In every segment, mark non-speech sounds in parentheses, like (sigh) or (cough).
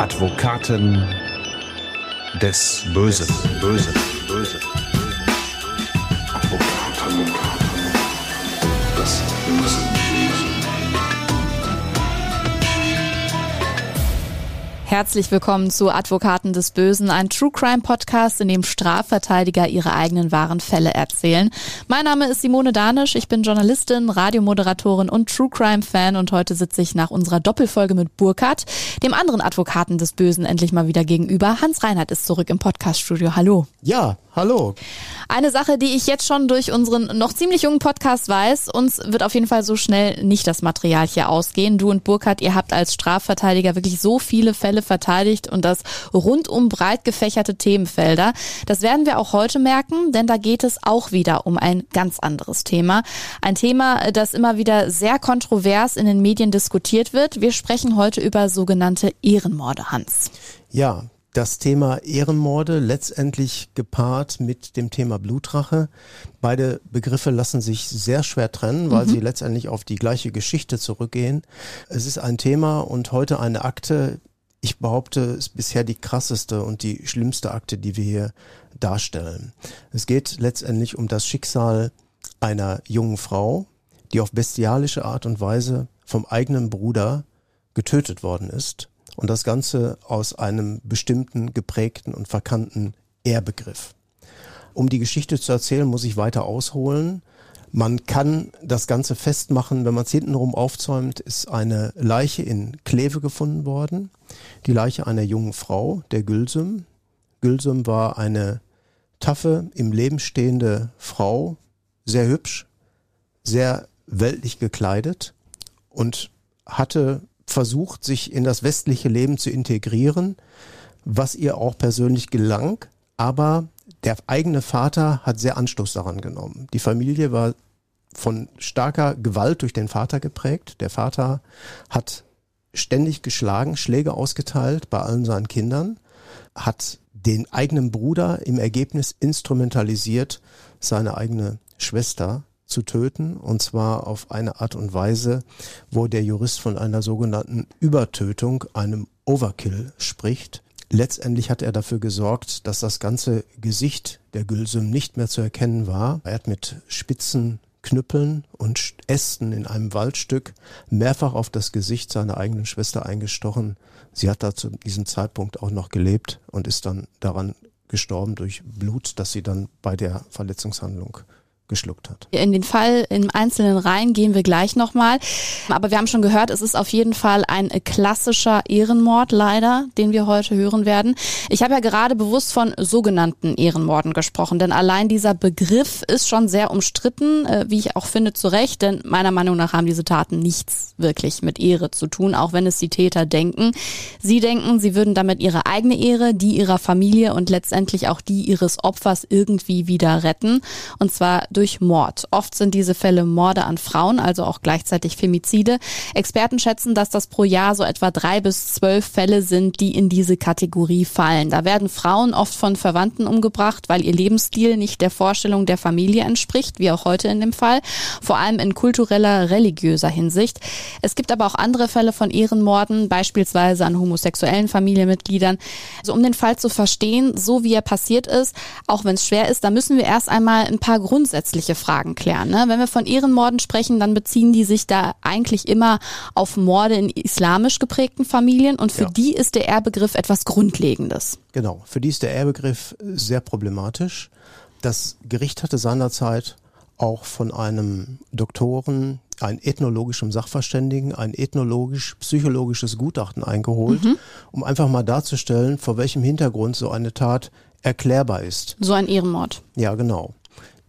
Advokaten des Bösen. Bösen. Bösen. Herzlich willkommen zu Advokaten des Bösen, ein True Crime Podcast, in dem Strafverteidiger ihre eigenen wahren Fälle erzählen. Mein Name ist Simone Danisch, ich bin Journalistin, Radiomoderatorin und True Crime Fan und heute sitze ich nach unserer Doppelfolge mit Burkhardt, dem anderen Advokaten des Bösen, endlich mal wieder gegenüber. Hans Reinhardt ist zurück im Podcaststudio. Hallo. Ja, hallo. Eine Sache, die ich jetzt schon durch unseren noch ziemlich jungen Podcast weiß, uns wird auf jeden Fall so schnell nicht das Material hier ausgehen. Du und Burkhardt, ihr habt als Strafverteidiger wirklich so viele Fälle verteidigt und das rundum breit gefächerte Themenfelder. Das werden wir auch heute merken, denn da geht es auch wieder um ein ganz anderes Thema. Ein Thema, das immer wieder sehr kontrovers in den Medien diskutiert wird. Wir sprechen heute über sogenannte Ehrenmorde, Hans. Ja, das Thema Ehrenmorde letztendlich gepaart mit dem Thema Blutrache. Beide Begriffe lassen sich sehr schwer trennen, weil mhm. sie letztendlich auf die gleiche Geschichte zurückgehen. Es ist ein Thema und heute eine Akte. Ich behaupte, es ist bisher die krasseste und die schlimmste Akte, die wir hier darstellen. Es geht letztendlich um das Schicksal einer jungen Frau, die auf bestialische Art und Weise vom eigenen Bruder getötet worden ist und das Ganze aus einem bestimmten, geprägten und verkannten Ehrbegriff. Um die Geschichte zu erzählen, muss ich weiter ausholen. Man kann das Ganze festmachen, wenn man es hintenrum aufzäumt, ist eine Leiche in Kleve gefunden worden. Die Leiche einer jungen Frau, der Gülsüm. Gülsüm war eine taffe, im Leben stehende Frau, sehr hübsch, sehr weltlich gekleidet und hatte versucht, sich in das westliche Leben zu integrieren, was ihr auch persönlich gelang. Aber der eigene Vater hat sehr Anstoß daran genommen. Die Familie war von starker Gewalt durch den Vater geprägt. Der Vater hat ständig geschlagen, Schläge ausgeteilt bei allen seinen Kindern, hat den eigenen Bruder im Ergebnis instrumentalisiert, seine eigene Schwester zu töten, und zwar auf eine Art und Weise, wo der Jurist von einer sogenannten Übertötung, einem Overkill spricht. Letztendlich hat er dafür gesorgt, dass das ganze Gesicht der Gülsüm nicht mehr zu erkennen war. Er hat mit spitzen Knüppeln und Ästen in einem Waldstück mehrfach auf das Gesicht seiner eigenen Schwester eingestochen. Sie hat da zu diesem Zeitpunkt auch noch gelebt und ist dann daran gestorben durch Blut, das sie dann bei der Verletzungshandlung geschluckt hat. In den Fall im Einzelnen rein gehen wir gleich nochmal. Aber wir haben schon gehört, es ist auf jeden Fall ein klassischer Ehrenmord leider, den wir heute hören werden. Ich habe ja gerade bewusst von sogenannten Ehrenmorden gesprochen, denn allein dieser Begriff ist schon sehr umstritten, äh, wie ich auch finde, zu Recht, denn meiner Meinung nach haben diese Taten nichts wirklich mit Ehre zu tun, auch wenn es die Täter denken. Sie denken, sie würden damit ihre eigene Ehre, die ihrer Familie und letztendlich auch die ihres Opfers irgendwie wieder retten. Und zwar durch durch Mord. Oft sind diese Fälle Morde an Frauen, also auch gleichzeitig Femizide. Experten schätzen, dass das pro Jahr so etwa drei bis zwölf Fälle sind, die in diese Kategorie fallen. Da werden Frauen oft von Verwandten umgebracht, weil ihr Lebensstil nicht der Vorstellung der Familie entspricht, wie auch heute in dem Fall, vor allem in kultureller, religiöser Hinsicht. Es gibt aber auch andere Fälle von Ehrenmorden, beispielsweise an homosexuellen Familienmitgliedern. Also um den Fall zu verstehen, so wie er passiert ist, auch wenn es schwer ist, da müssen wir erst einmal ein paar Grundsätze grundsätzliche Fragen klären. Ne? Wenn wir von Ehrenmorden sprechen, dann beziehen die sich da eigentlich immer auf Morde in islamisch geprägten Familien und für ja. die ist der Ehrbegriff etwas Grundlegendes. Genau, für die ist der Ehrbegriff sehr problematisch. Das Gericht hatte seinerzeit auch von einem Doktoren, ein ethnologischem Sachverständigen, ein ethnologisch-psychologisches Gutachten eingeholt, mhm. um einfach mal darzustellen, vor welchem Hintergrund so eine Tat erklärbar ist. So ein Ehrenmord. Ja, genau.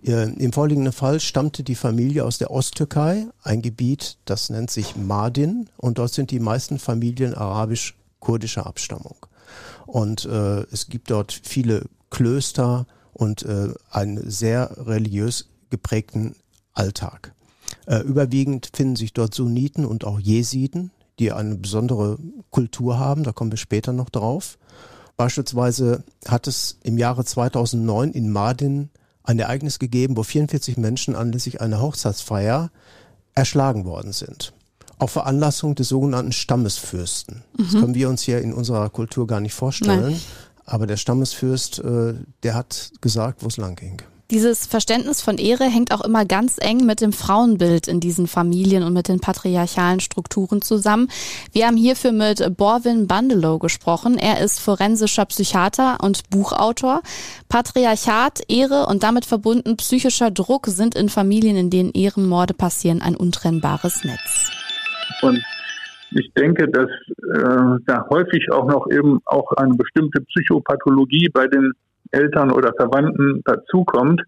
Im vorliegenden Fall stammte die Familie aus der Osttürkei, ein Gebiet, das nennt sich Mardin und dort sind die meisten Familien arabisch-kurdischer Abstammung. Und äh, es gibt dort viele Klöster und äh, einen sehr religiös geprägten Alltag. Äh, überwiegend finden sich dort Sunniten und auch Jesiden, die eine besondere Kultur haben, da kommen wir später noch drauf. Beispielsweise hat es im Jahre 2009 in Mardin ein Ereignis gegeben, wo 44 Menschen anlässlich einer Hochzeitsfeier erschlagen worden sind. auf Veranlassung des sogenannten Stammesfürsten. Mhm. Das können wir uns hier in unserer Kultur gar nicht vorstellen. Nein. Aber der Stammesfürst, äh, der hat gesagt, wo es lang ging. Dieses Verständnis von Ehre hängt auch immer ganz eng mit dem Frauenbild in diesen Familien und mit den patriarchalen Strukturen zusammen. Wir haben hierfür mit Borwin Bandelow gesprochen. Er ist forensischer Psychiater und Buchautor. Patriarchat, Ehre und damit verbunden psychischer Druck sind in Familien, in denen Ehrenmorde passieren, ein untrennbares Netz. Und ich denke, dass äh, da häufig auch noch eben auch eine bestimmte Psychopathologie bei den Eltern oder Verwandten dazukommt,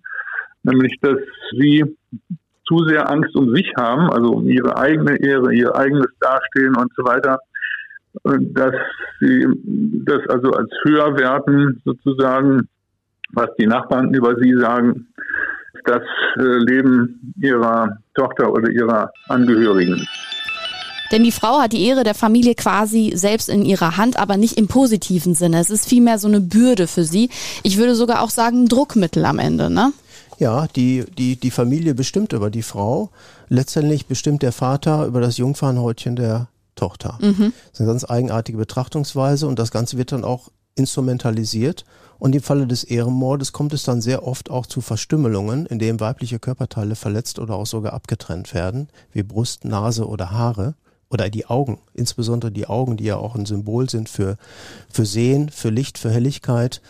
nämlich dass sie zu sehr Angst um sich haben, also um ihre eigene Ehre, ihr eigenes Dastehen und so weiter, dass sie das also als höher werten sozusagen, was die Nachbarn über sie sagen, das äh, Leben ihrer Tochter oder ihrer Angehörigen. Denn die Frau hat die Ehre der Familie quasi selbst in ihrer Hand, aber nicht im positiven Sinne. Es ist vielmehr so eine Bürde für sie. Ich würde sogar auch sagen, Druckmittel am Ende, ne? Ja, die, die, die Familie bestimmt über die Frau. Letztendlich bestimmt der Vater über das Jungfernhäutchen der Tochter. Mhm. Das ist eine ganz eigenartige Betrachtungsweise und das Ganze wird dann auch instrumentalisiert. Und im Falle des Ehrenmordes kommt es dann sehr oft auch zu Verstümmelungen, in denen weibliche Körperteile verletzt oder auch sogar abgetrennt werden, wie Brust, Nase oder Haare oder die Augen, insbesondere die Augen, die ja auch ein Symbol sind für, für Sehen, für Licht, für Helligkeit.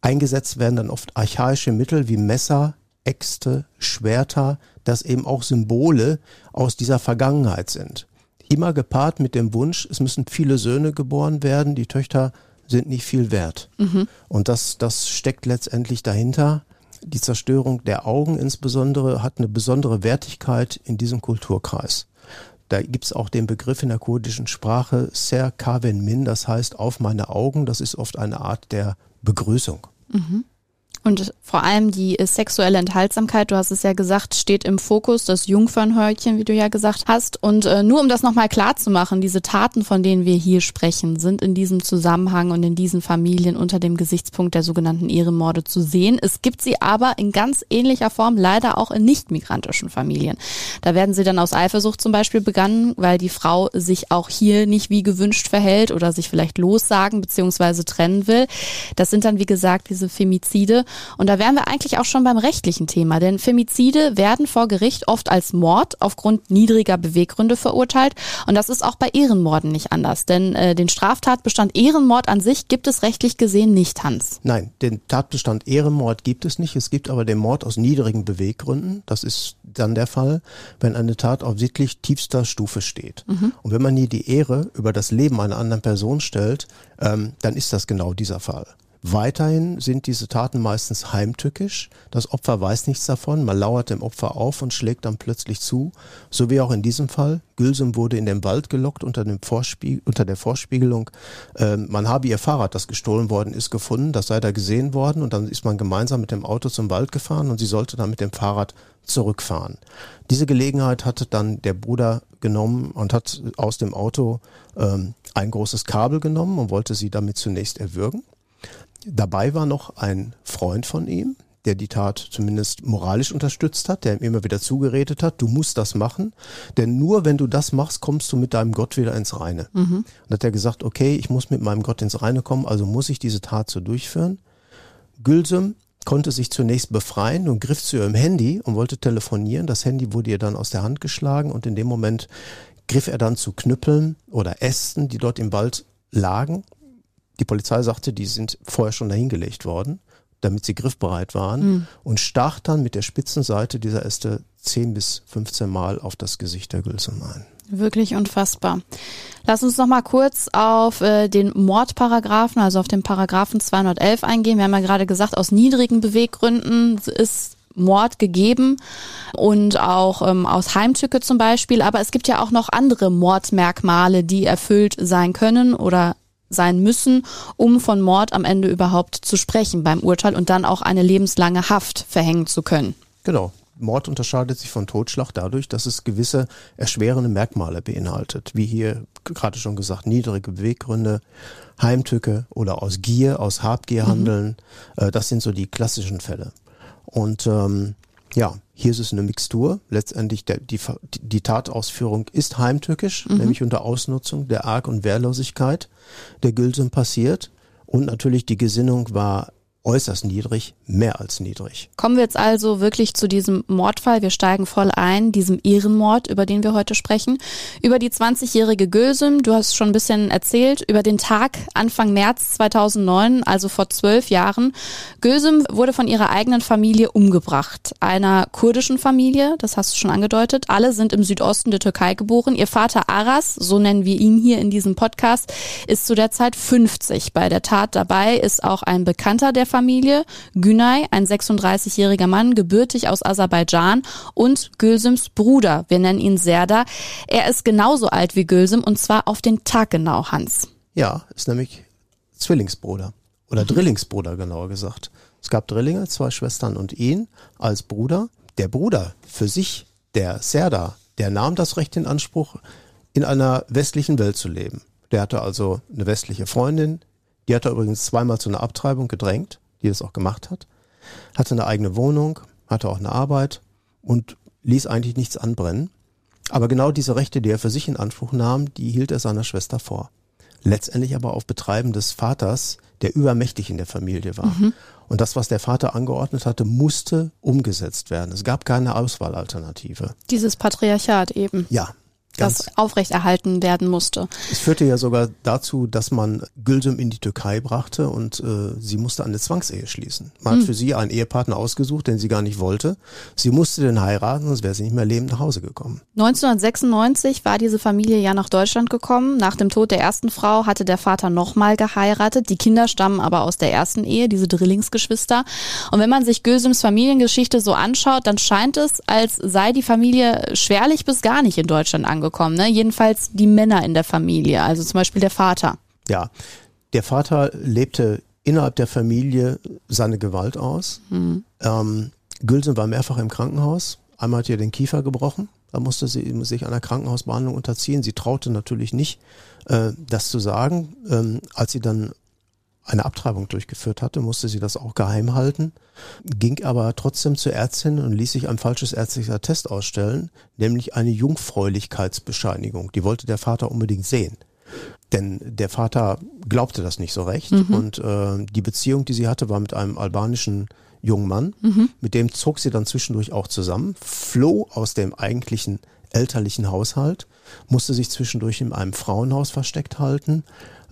Eingesetzt werden dann oft archaische Mittel wie Messer, Äxte, Schwerter, das eben auch Symbole aus dieser Vergangenheit sind. Immer gepaart mit dem Wunsch, es müssen viele Söhne geboren werden, die Töchter sind nicht viel wert. Mhm. Und das, das steckt letztendlich dahinter. Die Zerstörung der Augen insbesondere hat eine besondere Wertigkeit in diesem Kulturkreis. Da gibt's auch den Begriff in der kurdischen Sprache Ser Kaven Min, das heißt auf meine Augen. Das ist oft eine Art der Begrüßung. Mhm. Und vor allem die sexuelle Enthaltsamkeit, du hast es ja gesagt, steht im Fokus, das Jungfernhäutchen, wie du ja gesagt hast. Und äh, nur um das nochmal klar zu machen, diese Taten, von denen wir hier sprechen, sind in diesem Zusammenhang und in diesen Familien unter dem Gesichtspunkt der sogenannten Ehrenmorde zu sehen. Es gibt sie aber in ganz ähnlicher Form leider auch in nicht-migrantischen Familien. Da werden sie dann aus Eifersucht zum Beispiel begangen, weil die Frau sich auch hier nicht wie gewünscht verhält oder sich vielleicht lossagen bzw. trennen will. Das sind dann, wie gesagt, diese Femizide. Und da wären wir eigentlich auch schon beim rechtlichen Thema, denn Femizide werden vor Gericht oft als Mord aufgrund niedriger Beweggründe verurteilt. Und das ist auch bei Ehrenmorden nicht anders, denn äh, den Straftatbestand Ehrenmord an sich gibt es rechtlich gesehen nicht, Hans. Nein, den Tatbestand Ehrenmord gibt es nicht. Es gibt aber den Mord aus niedrigen Beweggründen. Das ist dann der Fall, wenn eine Tat auf sittlich tiefster Stufe steht. Mhm. Und wenn man hier die Ehre über das Leben einer anderen Person stellt, ähm, dann ist das genau dieser Fall. Weiterhin sind diese Taten meistens heimtückisch. Das Opfer weiß nichts davon. Man lauert dem Opfer auf und schlägt dann plötzlich zu. So wie auch in diesem Fall. Gülsum wurde in den Wald gelockt unter, dem Vorspie unter der Vorspiegelung. Ähm, man habe ihr Fahrrad, das gestohlen worden ist, gefunden. Das sei da gesehen worden. Und dann ist man gemeinsam mit dem Auto zum Wald gefahren und sie sollte dann mit dem Fahrrad zurückfahren. Diese Gelegenheit hatte dann der Bruder genommen und hat aus dem Auto ähm, ein großes Kabel genommen und wollte sie damit zunächst erwürgen. Dabei war noch ein Freund von ihm, der die Tat zumindest moralisch unterstützt hat, der ihm immer wieder zugeredet hat, du musst das machen, denn nur wenn du das machst, kommst du mit deinem Gott wieder ins Reine. Mhm. Und hat er gesagt, okay, ich muss mit meinem Gott ins Reine kommen, also muss ich diese Tat so durchführen. Gülsüm konnte sich zunächst befreien und griff zu ihrem Handy und wollte telefonieren. Das Handy wurde ihr dann aus der Hand geschlagen und in dem Moment griff er dann zu Knüppeln oder Ästen, die dort im Wald lagen die Polizei sagte, die sind vorher schon dahingelegt worden, damit sie griffbereit waren mhm. und stach dann mit der spitzen Seite dieser Äste 10 bis 15 Mal auf das Gesicht der Gülsum ein. Wirklich unfassbar. Lass uns noch mal kurz auf äh, den Mordparagraphen, also auf den Paragraphen 211 eingehen. Wir haben ja gerade gesagt, aus niedrigen Beweggründen ist Mord gegeben und auch ähm, aus Heimtücke zum Beispiel. Aber es gibt ja auch noch andere Mordmerkmale, die erfüllt sein können oder sein müssen, um von Mord am Ende überhaupt zu sprechen beim Urteil und dann auch eine lebenslange Haft verhängen zu können. Genau. Mord unterscheidet sich von Totschlag dadurch, dass es gewisse erschwerende Merkmale beinhaltet, wie hier gerade schon gesagt, niedrige Beweggründe, Heimtücke oder aus Gier, aus Habgier mhm. handeln. Mhm. Das sind so die klassischen Fälle. Und ähm, Ja, hier ist es eine Mixtur. Letztendlich der, die, die Tatausführung ist heimtückisch, mhm. nämlich unter Ausnutzung der Arg- und Wehrlosigkeit der Gülsum passiert. Und natürlich die Gesinnung war äußerst niedrig, mehr als niedrig. Kommen wir jetzt also wirklich zu diesem Mordfall. Wir steigen voll ein, diesem Ehrenmord, über den wir heute sprechen. Über die 20-jährige Gülsüm, du hast schon ein bisschen erzählt, über den Tag Anfang März 2009, also vor zwölf Jahren. Gülsüm wurde von ihrer eigenen Familie umgebracht. Einer kurdischen Familie, das hast du schon angedeutet. Alle sind im Südosten der Türkei geboren. Ihr Vater Aras, so nennen wir ihn hier in diesem Podcast, ist zu der Zeit 50. Bei der Tat dabei ist auch ein Bekannter der Familie, Günay, ein 36-jähriger Mann, gebürtig aus Aserbaidschan und Gülsüms Bruder, wir nennen ihn Serda. Er ist genauso alt wie Gülsüm und zwar auf den Tag genau, Hans. Ja, ist nämlich Zwillingsbruder oder mhm. Drillingsbruder genauer gesagt. Es gab Drillinge, zwei Schwestern und ihn als Bruder. Der Bruder für sich, der Serda, der nahm das Recht in Anspruch, in einer westlichen Welt zu leben. Der hatte also eine westliche Freundin, die hat er übrigens zweimal zu einer Abtreibung gedrängt die das auch gemacht hat, hatte eine eigene Wohnung, hatte auch eine Arbeit und ließ eigentlich nichts anbrennen. Aber genau diese Rechte, die er für sich in Anspruch nahm, die hielt er seiner Schwester vor. Letztendlich aber auf Betreiben des Vaters, der übermächtig in der Familie war. Mhm. Und das, was der Vater angeordnet hatte, musste umgesetzt werden. Es gab keine Auswahlalternative. Dieses Patriarchat eben. Ja, das aufrechterhalten werden musste. Es führte ja sogar dazu, dass man Gülsüm in die Türkei brachte und äh, sie musste eine Zwangsehe schließen. Man hm. hat für sie einen Ehepartner ausgesucht, den sie gar nicht wollte. Sie musste den heiraten, sonst wäre sie nicht mehr lebend nach Hause gekommen. 1996 war diese Familie ja nach Deutschland gekommen. Nach dem Tod der ersten Frau hatte der Vater nochmal geheiratet. Die Kinder stammen aber aus der ersten Ehe, diese Drillingsgeschwister. Und wenn man sich Gülsüms Familiengeschichte so anschaut, dann scheint es, als sei die Familie schwerlich bis gar nicht in Deutschland angekommen angekommen, ne? Jedenfalls die Männer in der Familie, also zum Beispiel der Vater. Ja, der Vater lebte innerhalb der Familie seine Gewalt aus. Mhm. Ähm, Gülsen war mehrfach im Krankenhaus. Einmal hat ihr den Kiefer gebrochen. Da musste sie sich einer Krankenhausbehandlung unterziehen. Sie traute natürlich nicht, äh, das zu sagen. Ähm, als sie dann eine Abtreibung durchgeführt hatte, musste sie das auch geheim halten, ging aber trotzdem zur Ärztin und ließ sich ein falsches ärztlicher Test ausstellen, nämlich eine Jungfräulichkeitsbescheinigung. Die wollte der Vater unbedingt sehen. Denn der Vater glaubte das nicht so recht mhm. und äh, die Beziehung, die sie hatte, war mit einem albanischen jungen Mann. Mhm. Mit dem zog sie dann zwischendurch auch zusammen, floh aus dem eigentlichen elterlichen Haushalt, musste sich zwischendurch in einem Frauenhaus versteckt halten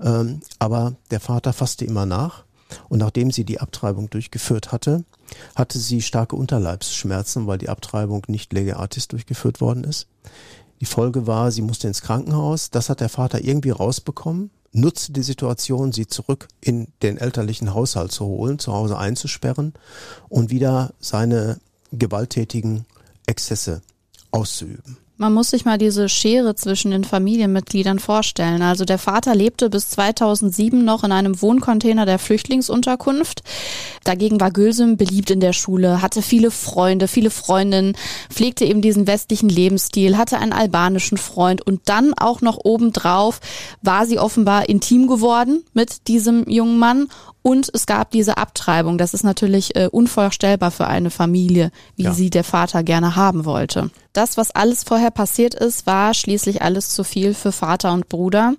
ähm, aber der Vater fasste immer nach. Und nachdem sie die Abtreibung durchgeführt hatte, hatte sie starke Unterleibsschmerzen, weil die Abtreibung nicht lege artis durchgeführt worden ist. Die Folge war, sie musste ins Krankenhaus. Das hat der Vater irgendwie rausbekommen, nutzte die Situation, sie zurück in den elterlichen Haushalt zu holen, zu Hause einzusperren und wieder seine gewalttätigen Exzesse auszuüben. Man muss sich mal diese Schere zwischen den Familienmitgliedern vorstellen. Also der Vater lebte bis 2007 noch in einem Wohncontainer der Flüchtlingsunterkunft. Dagegen war Gülsüm beliebt in der Schule, hatte viele Freunde, viele Freundinnen, pflegte eben diesen westlichen Lebensstil, hatte einen albanischen Freund und dann auch noch obendrauf war sie offenbar intim geworden mit diesem jungen Mann und es gab diese Abtreibung. Das ist natürlich äh, unvorstellbar für eine Familie, wie ja. sie der Vater gerne haben wollte. Das, was alles vorher passiert ist, war schließlich alles zu viel für Vater und Bruder.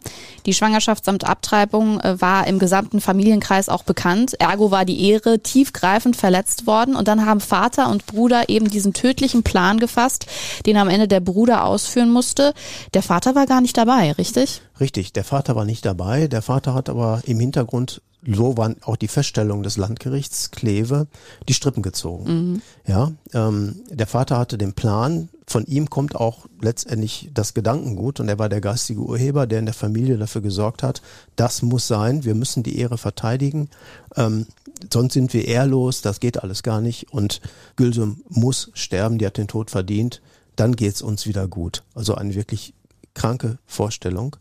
Die Schwangerschaft samt Abtreibung äh, war im gesamten Familienkreis auch bekannt. Ergo war die Ehre tiefgreifend verletzt worden. Und dann haben Vater und Bruder eben diesen tödlichen Plan gefasst, den am Ende der Bruder ausführen musste. Der Vater war gar nicht dabei, richtig? Richtig, der Vater war nicht dabei. Der Vater hat aber im Hintergrund so waren auch die Feststellungen des Landgerichts Kleve die Strippen gezogen. Mhm. Ja, ähm, der Vater hatte den Plan. Von ihm kommt auch letztendlich das Gedankengut und er war der geistige Urheber, der in der Familie dafür gesorgt hat, das muss sein, wir müssen die Ehre verteidigen, ähm, sonst sind wir ehrlos, das geht alles gar nicht und Gülsum muss sterben, die hat den Tod verdient, dann geht's uns wieder gut. Also eine wirklich kranke Vorstellung.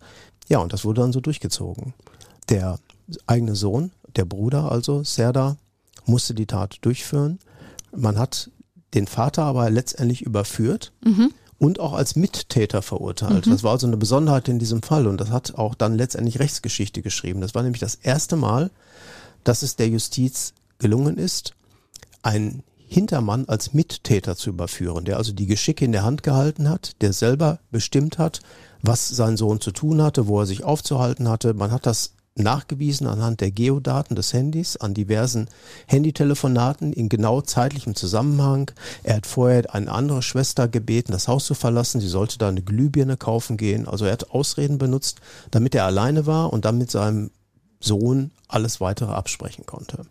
Ja, und das wurde dann so durchgezogen. Der eigene Sohn, der Bruder also, Serda, musste die Tat durchführen. Man hat den Vater aber letztendlich überführt mhm. und auch als Mittäter verurteilt. Mhm. Das war also eine Besonderheit in diesem Fall und das hat auch dann letztendlich Rechtsgeschichte geschrieben. Das war nämlich das erste Mal, dass es der Justiz gelungen ist, einen Hintermann als Mittäter zu überführen, der also die Geschicke in der Hand gehalten hat, der selber bestimmt hat, was sein Sohn zu tun hatte, wo er sich aufzuhalten hatte. Man hat das nachgewiesen anhand der Geodaten des Handys an diversen Handytelefonaten in genau zeitlichem Zusammenhang. Er hat vorher eine andere Schwester gebeten, das Haus zu verlassen. Sie sollte da eine Glühbirne kaufen gehen. Also er hat Ausreden benutzt, damit er alleine war und damit seinem Sohn alles weitere absprechen konnte.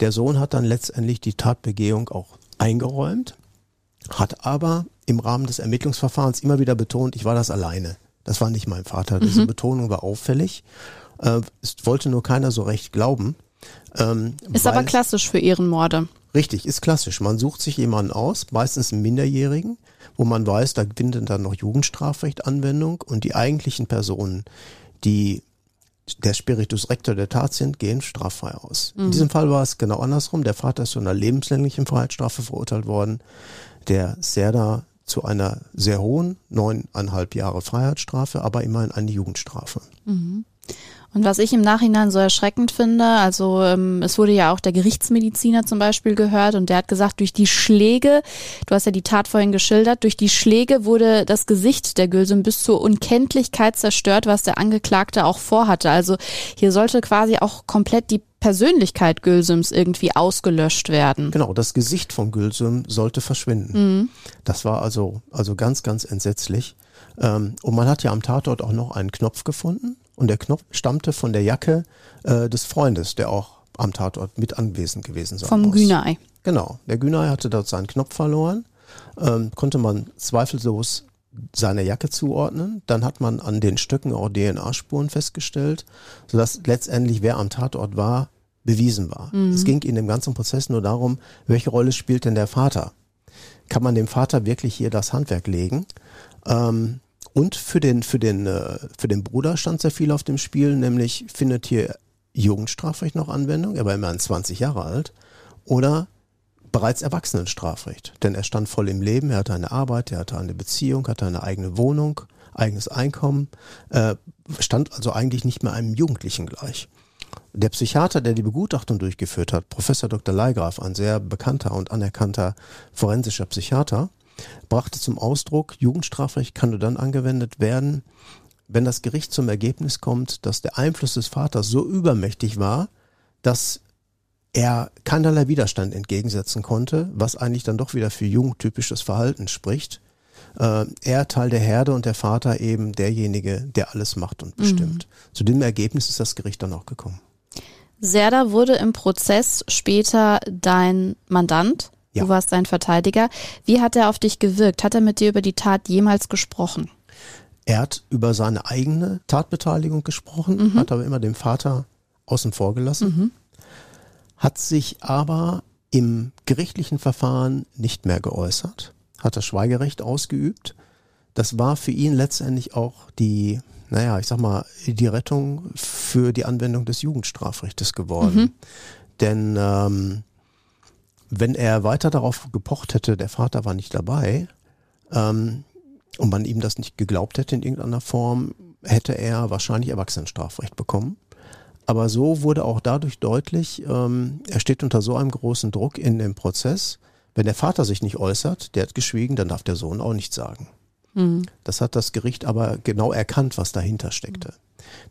Der Sohn hat dann letztendlich die Tatbegehung auch eingeräumt, hat aber im Rahmen des Ermittlungsverfahrens immer wieder betont, ich war das alleine. Das war nicht mein Vater. Diese mhm. Betonung war auffällig. Äh, es wollte nur keiner so recht glauben. Ähm, ist aber klassisch für Ehrenmorde. Richtig, ist klassisch. Man sucht sich jemanden aus, meistens einen Minderjährigen, wo man weiß, da findet dann noch Jugendstrafrecht Anwendung und die eigentlichen Personen, die der Spiritus Rector der Tat sind, gehen straffrei aus. Mhm. In diesem Fall war es genau andersrum. Der Vater ist zu einer lebenslänglichen Freiheitsstrafe verurteilt worden. Der Serda zu einer sehr hohen, neuneinhalb Jahre Freiheitsstrafe, aber immerhin eine Jugendstrafe. Mhm. Und was ich im Nachhinein so erschreckend finde, also ähm, es wurde ja auch der Gerichtsmediziner zum Beispiel gehört und der hat gesagt, durch die Schläge, du hast ja die Tat vorhin geschildert, durch die Schläge wurde das Gesicht der Gülsum bis zur Unkenntlichkeit zerstört, was der Angeklagte auch vorhatte. Also hier sollte quasi auch komplett die Persönlichkeit Gülsums irgendwie ausgelöscht werden. Genau, das Gesicht von Gülsum sollte verschwinden. Mhm. Das war also, also ganz, ganz entsetzlich. Ähm, und man hat ja am Tatort auch noch einen Knopf gefunden und der Knopf stammte von der Jacke äh, des Freundes, der auch am Tatort mit anwesend gewesen sein Vom muss. Günay. Genau, der Günay hatte dort seinen Knopf verloren, ähm, konnte man zweifellos seine Jacke zuordnen. Dann hat man an den Stöcken auch DNA-Spuren festgestellt, sodass letztendlich wer am Tatort war, bewiesen war. Mhm. Es ging in dem ganzen Prozess nur darum, welche Rolle spielt denn der Vater? Kann man dem Vater wirklich hier das Handwerk legen? Ähm, und für den, für den, äh, für den Bruder stand sehr viel auf dem Spiel, nämlich findet hier Jugendstrafrecht noch Anwendung, er war immerhin 20 Jahre alt, oder bereits Erwachsenenstrafrecht. Denn er stand voll im Leben, er hatte eine Arbeit, er hatte eine Beziehung, hatte eine eigene Wohnung, eigenes Einkommen, äh, stand also eigentlich nicht mehr einem Jugendlichen gleich. Der Psychiater, der die Begutachtung durchgeführt hat, Professor Dr. Leigraf, ein sehr bekannter und anerkannter forensischer Psychiater, brachte zum Ausdruck, Jugendstrafrecht kann nur dann angewendet werden, wenn das Gericht zum Ergebnis kommt, dass der Einfluss des Vaters so übermächtig war, dass er keinerlei Widerstand entgegensetzen konnte, was eigentlich dann doch wieder für jugendtypisches Verhalten spricht. Äh, er Teil der Herde und der Vater eben derjenige, der alles macht und bestimmt. Mhm. Zu dem Ergebnis ist das Gericht dann auch gekommen. Serda wurde im Prozess später dein Mandant. Ja. Du warst sein Verteidiger. Wie hat er auf dich gewirkt? Hat er mit dir über die Tat jemals gesprochen? Er hat über seine eigene Tatbeteiligung gesprochen, mhm. hat aber immer den Vater außen vor gelassen, mhm. hat sich aber im gerichtlichen Verfahren nicht mehr geäußert, hat das Schweigerecht ausgeübt. Das war für ihn letztendlich auch die, naja, ich sag mal, die Rettung für die Anwendung des Jugendstrafrechtes geworden. Mhm. Denn ähm, wenn er weiter darauf gepocht hätte, der Vater war nicht dabei, ähm, und man ihm das nicht geglaubt hätte in irgendeiner Form, hätte er wahrscheinlich Erwachsenenstrafrecht bekommen. Aber so wurde auch dadurch deutlich, ähm, er steht unter so einem großen Druck in dem Prozess. Wenn der Vater sich nicht äußert, der hat geschwiegen, dann darf der Sohn auch nichts sagen. Mhm. Das hat das Gericht aber genau erkannt, was dahinter steckte.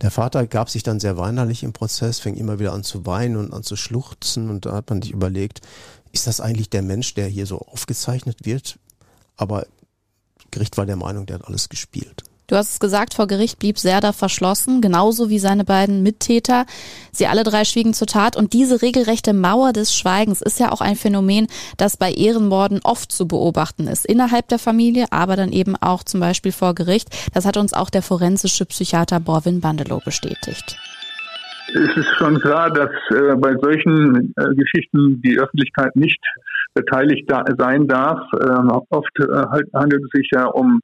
Der Vater gab sich dann sehr weinerlich im Prozess, fing immer wieder an zu weinen und an zu schluchzen und da hat man sich überlegt, ist das eigentlich der Mensch, der hier so aufgezeichnet wird? Aber Gericht war der Meinung, der hat alles gespielt. Du hast es gesagt, vor Gericht blieb Serda verschlossen, genauso wie seine beiden Mittäter. Sie alle drei schwiegen zur Tat und diese regelrechte Mauer des Schweigens ist ja auch ein Phänomen, das bei Ehrenmorden oft zu beobachten ist. Innerhalb der Familie, aber dann eben auch zum Beispiel vor Gericht. Das hat uns auch der forensische Psychiater Borwin Bandelow bestätigt es ist schon klar, dass äh, bei solchen äh, Geschichten die Öffentlichkeit nicht beteiligt da sein darf. Ähm, oft äh, halt, handelt es sich ja um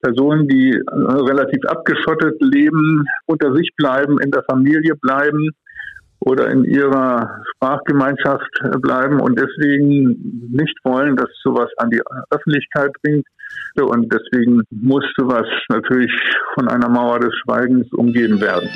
Personen, die äh, relativ abgeschottet leben, unter sich bleiben, in der Familie bleiben oder in ihrer Sprachgemeinschaft bleiben und deswegen nicht wollen, dass sowas an die Öffentlichkeit bringt. Und deswegen muss sowas natürlich von einer Mauer des Schweigens umgeben werden.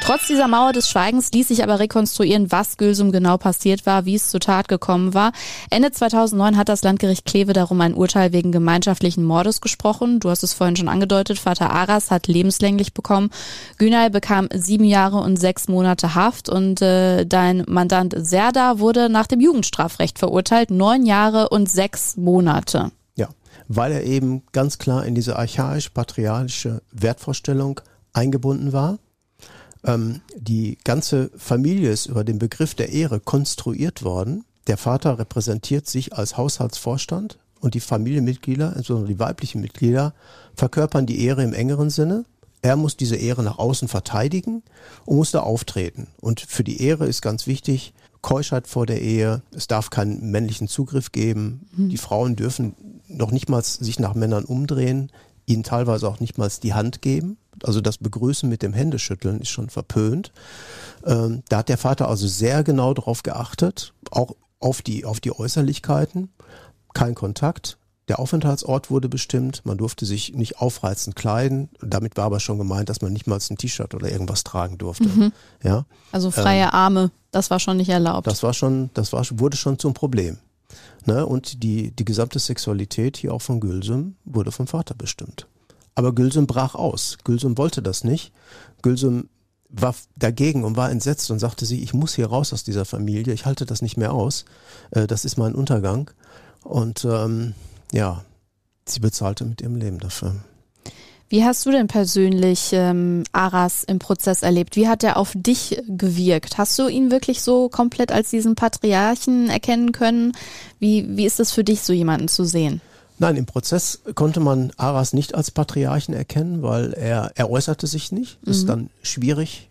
Trotz dieser Mauer des Schweigens ließ sich aber rekonstruieren, was Gülsum genau passiert war, wie es zur Tat gekommen war. Ende 2009 hat das Landgericht Kleve darum ein Urteil wegen gemeinschaftlichen Mordes gesprochen. Du hast es vorhin schon angedeutet. Vater Aras hat lebenslänglich bekommen. Günay bekam sieben Jahre und sechs Monate Haft und äh, dein Mandant Serda wurde nach dem Jugendstrafrecht verurteilt. Neun Jahre und sechs Monate. Ja, weil er eben ganz klar in diese archaisch-patriarchische Wertvorstellung eingebunden war ähm, die ganze Familie ist über den Begriff der Ehre konstruiert worden. Der Vater repräsentiert sich als Haushaltsvorstand und die Familienmitglieder, insbesondere die weiblichen Mitglieder, verkörpern die Ehre im engeren Sinne. Er muss diese Ehre nach außen verteidigen und muss da auftreten. Und für die Ehre ist ganz wichtig, Keuschheit vor der Ehe, es darf keinen männlichen Zugriff geben, mhm. die Frauen dürfen noch nicht mal sich nach Männern umdrehen, ihnen teilweise auch nicht mal die Hand geben. Also das Begrüßen mit dem Händeschütteln ist schon verpönt. Ähm, da hat der Vater also sehr genau darauf geachtet, auch auf die, auf die Äußerlichkeiten. Kein Kontakt. Der Aufenthaltsort wurde bestimmt. Man durfte sich nicht aufreizend kleiden. Damit war aber schon gemeint, dass man nicht mal ein T-Shirt oder irgendwas tragen durfte. Mhm. Ja. Also freie ähm, Arme, das war schon nicht erlaubt. Das war schon, das war, wurde schon zum Problem. Ne? Und die, die gesamte Sexualität hier auch von Gülsum wurde vom Vater bestimmt. Aber Gülsum brach aus. Gülsum wollte das nicht. Gülsum war dagegen und war entsetzt und sagte sie, ich muss hier raus aus dieser Familie, ich halte das nicht mehr aus, äh, das ist mein Untergang. Und ähm, ja, sie bezahlte mit ihrem Leben dafür. Wie hast du denn persönlich ähm, Aras im Prozess erlebt? Wie hat er auf dich gewirkt? Hast du ihn wirklich so komplett als diesen Patriarchen erkennen können? Wie, wie ist es für dich, so jemanden zu sehen? Nein, im Prozess konnte man Aras nicht als Patriarchen erkennen, weil er, er äußerte sich nicht. Es mhm. ist dann schwierig,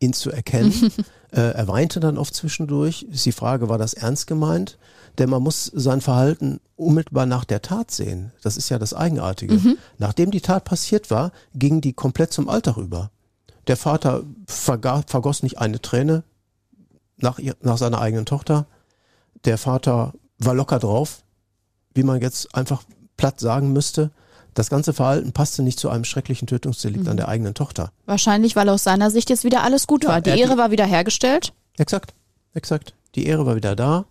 ihn zu erkennen. (laughs) äh, er weinte dann oft zwischendurch. Ist die Frage, war das ernst gemeint? Denn man muss sein Verhalten unmittelbar nach der Tat sehen. Das ist ja das Eigenartige. Mhm. Nachdem die Tat passiert war, ging die komplett zum Alltag über. Der Vater vergoss nicht eine Träne nach, ihr, nach seiner eigenen Tochter. Der Vater war locker drauf, wie man jetzt einfach platt sagen müsste. Das ganze Verhalten passte nicht zu einem schrecklichen Tötungsdelikt mhm. an der eigenen Tochter. Wahrscheinlich, weil aus seiner Sicht jetzt wieder alles gut ja, war. Die Ehre die, war wieder hergestellt. Exakt, exakt. Die Ehre war wieder da.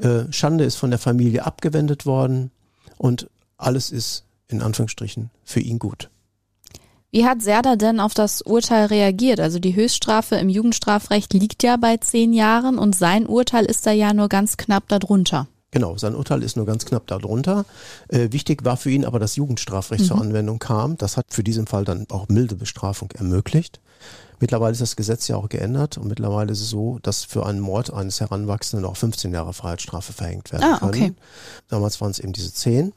Äh, Schande ist von der Familie abgewendet worden und alles ist in Anführungsstrichen für ihn gut. Wie hat Serda denn auf das Urteil reagiert? Also die Höchststrafe im Jugendstrafrecht liegt ja bei zehn Jahren und sein Urteil ist da ja nur ganz knapp darunter. Genau, sein Urteil ist nur ganz knapp darunter. Äh, wichtig war für ihn aber, dass Jugendstrafrecht mhm. zur Anwendung kam. Das hat für diesen Fall dann auch milde Bestrafung ermöglicht. Mittlerweile ist das Gesetz ja auch geändert und mittlerweile ist es so, dass für einen Mord eines Heranwachsenden auch 15 Jahre Freiheitsstrafe verhängt werden ah, können. Okay. Damals waren es eben diese 10,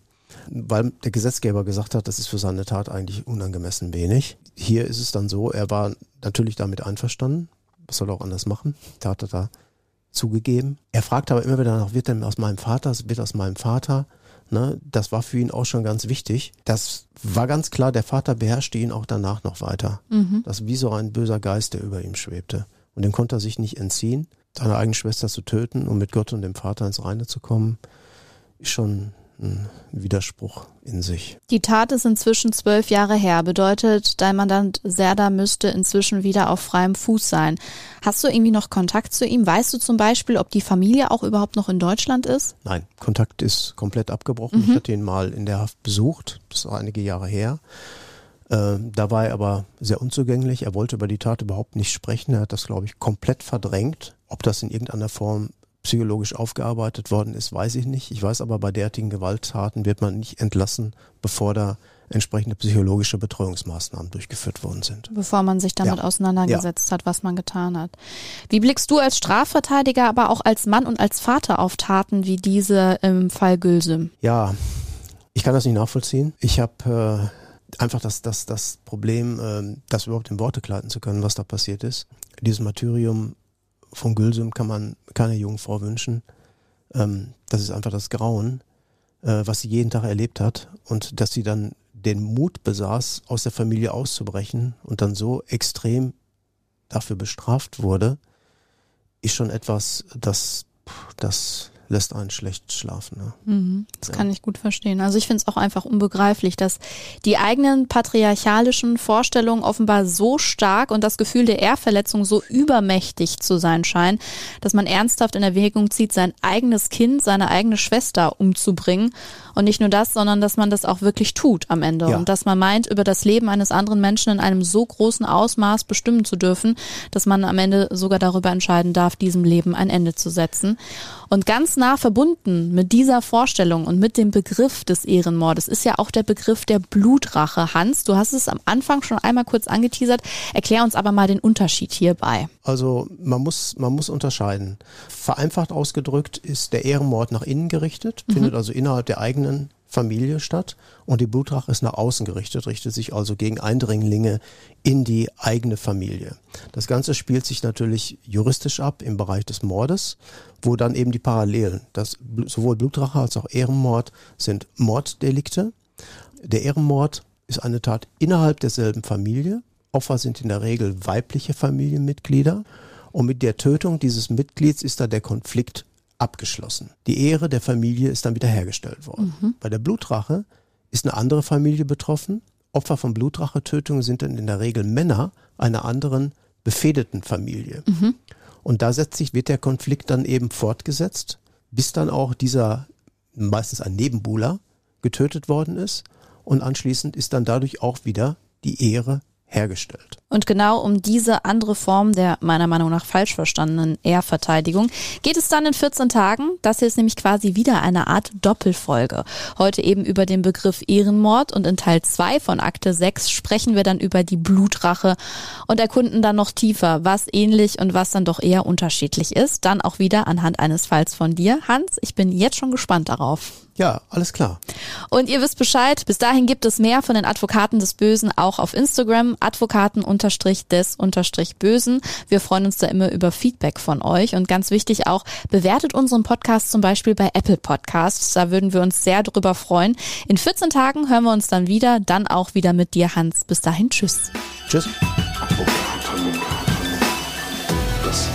weil der Gesetzgeber gesagt hat, das ist für seine Tat eigentlich unangemessen wenig. Hier ist es dann so, er war natürlich damit einverstanden. Was soll er auch anders machen? Tat er da zugegeben. Er fragt aber immer wieder nach, wird denn aus meinem Vater, wird aus meinem Vater? Ne, das war für ihn auch schon ganz wichtig. Das war ganz klar, der Vater beherrschte ihn auch danach noch weiter. Mhm. Das wie so ein böser Geist, der über ihm schwebte. Und dem konnte er sich nicht entziehen. Seine eigene Schwester zu töten und mit Gott und dem Vater ins Reine zu kommen, ist schon ein Widerspruch in sich. Die Tat ist inzwischen zwölf Jahre her, bedeutet, dein Mandant Serda müsste inzwischen wieder auf freiem Fuß sein. Hast du irgendwie noch Kontakt zu ihm? Weißt du zum Beispiel, ob die Familie auch überhaupt noch in Deutschland ist? Nein, Kontakt ist komplett abgebrochen. Mhm. Ich hatte ihn mal in der Haft besucht, das war einige Jahre her. Äh, da war er aber sehr unzugänglich. Er wollte über die Tat überhaupt nicht sprechen. Er hat das, glaube ich, komplett verdrängt. Ob das in irgendeiner Form psychologisch aufgearbeitet worden ist, weiß ich nicht. Ich weiß aber, bei derartigen Gewalttaten wird man nicht entlassen, bevor da entsprechende psychologische Betreuungsmaßnahmen durchgeführt worden sind. Bevor man sich damit ja. auseinandergesetzt ja. hat, was man getan hat. Wie blickst du als Strafverteidiger, aber auch als Mann und als Vater auf Taten wie diese im Fall Gülsüm? Ja, ich kann das nicht nachvollziehen. Ich habe äh, einfach das, das, das Problem, äh, das überhaupt in Worte kleiden zu können, was da passiert ist. Dieses Martyrium von Gülsum kann man keiner jungen Frau wünschen. Ähm, das ist einfach das Grauen, äh, was sie jeden Tag erlebt hat und dass sie dann den Mut besaß, aus der Familie auszubrechen und dann so extrem dafür bestraft wurde, ist schon etwas, das, das lässt einen schlecht schlafen. Ne? Mhm, das ja. kann ich gut verstehen. Also ich finde es auch einfach unbegreiflich, dass die eigenen patriarchalischen Vorstellungen offenbar so stark und das Gefühl der Ehrverletzung so übermächtig zu sein scheinen, dass man ernsthaft in Erwägung zieht, sein eigenes Kind, seine eigene Schwester umzubringen. Und nicht nur das, sondern dass man das auch wirklich tut am Ende. Ja. Und dass man meint, über das Leben eines anderen Menschen in einem so großen Ausmaß bestimmen zu dürfen, dass man am Ende sogar darüber entscheiden darf, diesem Leben ein Ende zu setzen. Und ganz nah verbunden mit dieser Vorstellung und mit dem Begriff des Ehrenmordes ist ja auch der Begriff der Blutrache. Hans, du hast es am Anfang schon einmal kurz angeteasert. Erklär uns aber mal den Unterschied hierbei. Also man muss, man muss unterscheiden. Vereinfacht ausgedrückt ist der Ehrenmord nach innen gerichtet, mhm. findet also innerhalb der eigenen Familie statt und die Blutrache ist nach außen gerichtet, richtet sich also gegen Eindringlinge in die eigene Familie. Das Ganze spielt sich natürlich juristisch ab im Bereich des Mordes, wo dann eben die Parallelen, dass sowohl Blutrache als auch Ehrenmord sind Morddelikte. Der Ehrenmord ist eine Tat innerhalb derselben Familie. Opfer sind in der Regel weibliche Familienmitglieder. Und mit der Tötung dieses Mitglieds ist da der Konflikt abgeschlossen. Die Ehre der Familie ist dann wiederhergestellt worden. Mhm. Bei der Blutrache ist eine andere Familie betroffen. Opfer von Blutrachetötungen sind dann in der Regel Männer einer anderen befehdeten Familie. Mhm. Und da setzt sich, wird der Konflikt dann eben fortgesetzt, bis dann auch dieser, meistens ein Nebenbuhler, getötet worden ist. Und anschließend ist dann dadurch auch wieder die Ehre hergestellt. Und genau um diese andere Form der meiner Meinung nach falsch verstandenen Ehrverteidigung geht es dann in 14 Tagen. Das hier ist nämlich quasi wieder eine Art Doppelfolge. Heute eben über den Begriff Ehrenmord und in Teil 2 von Akte 6 sprechen wir dann über die Blutrache und erkunden dann noch tiefer, was ähnlich und was dann doch eher unterschiedlich ist. Dann auch wieder anhand eines Falls von dir. Hans, ich bin jetzt schon gespannt darauf. Ja, alles klar. Und ihr wisst Bescheid, bis dahin gibt es mehr von den Advokaten des Bösen auch auf Instagram, Advokaten-des-Bösen. Wir freuen uns da immer über Feedback von euch und ganz wichtig auch, bewertet unseren Podcast zum Beispiel bei Apple Podcasts. Da würden wir uns sehr drüber freuen. In 14 Tagen hören wir uns dann wieder, dann auch wieder mit dir, Hans. Bis dahin, tschüss. Tschüss. Das.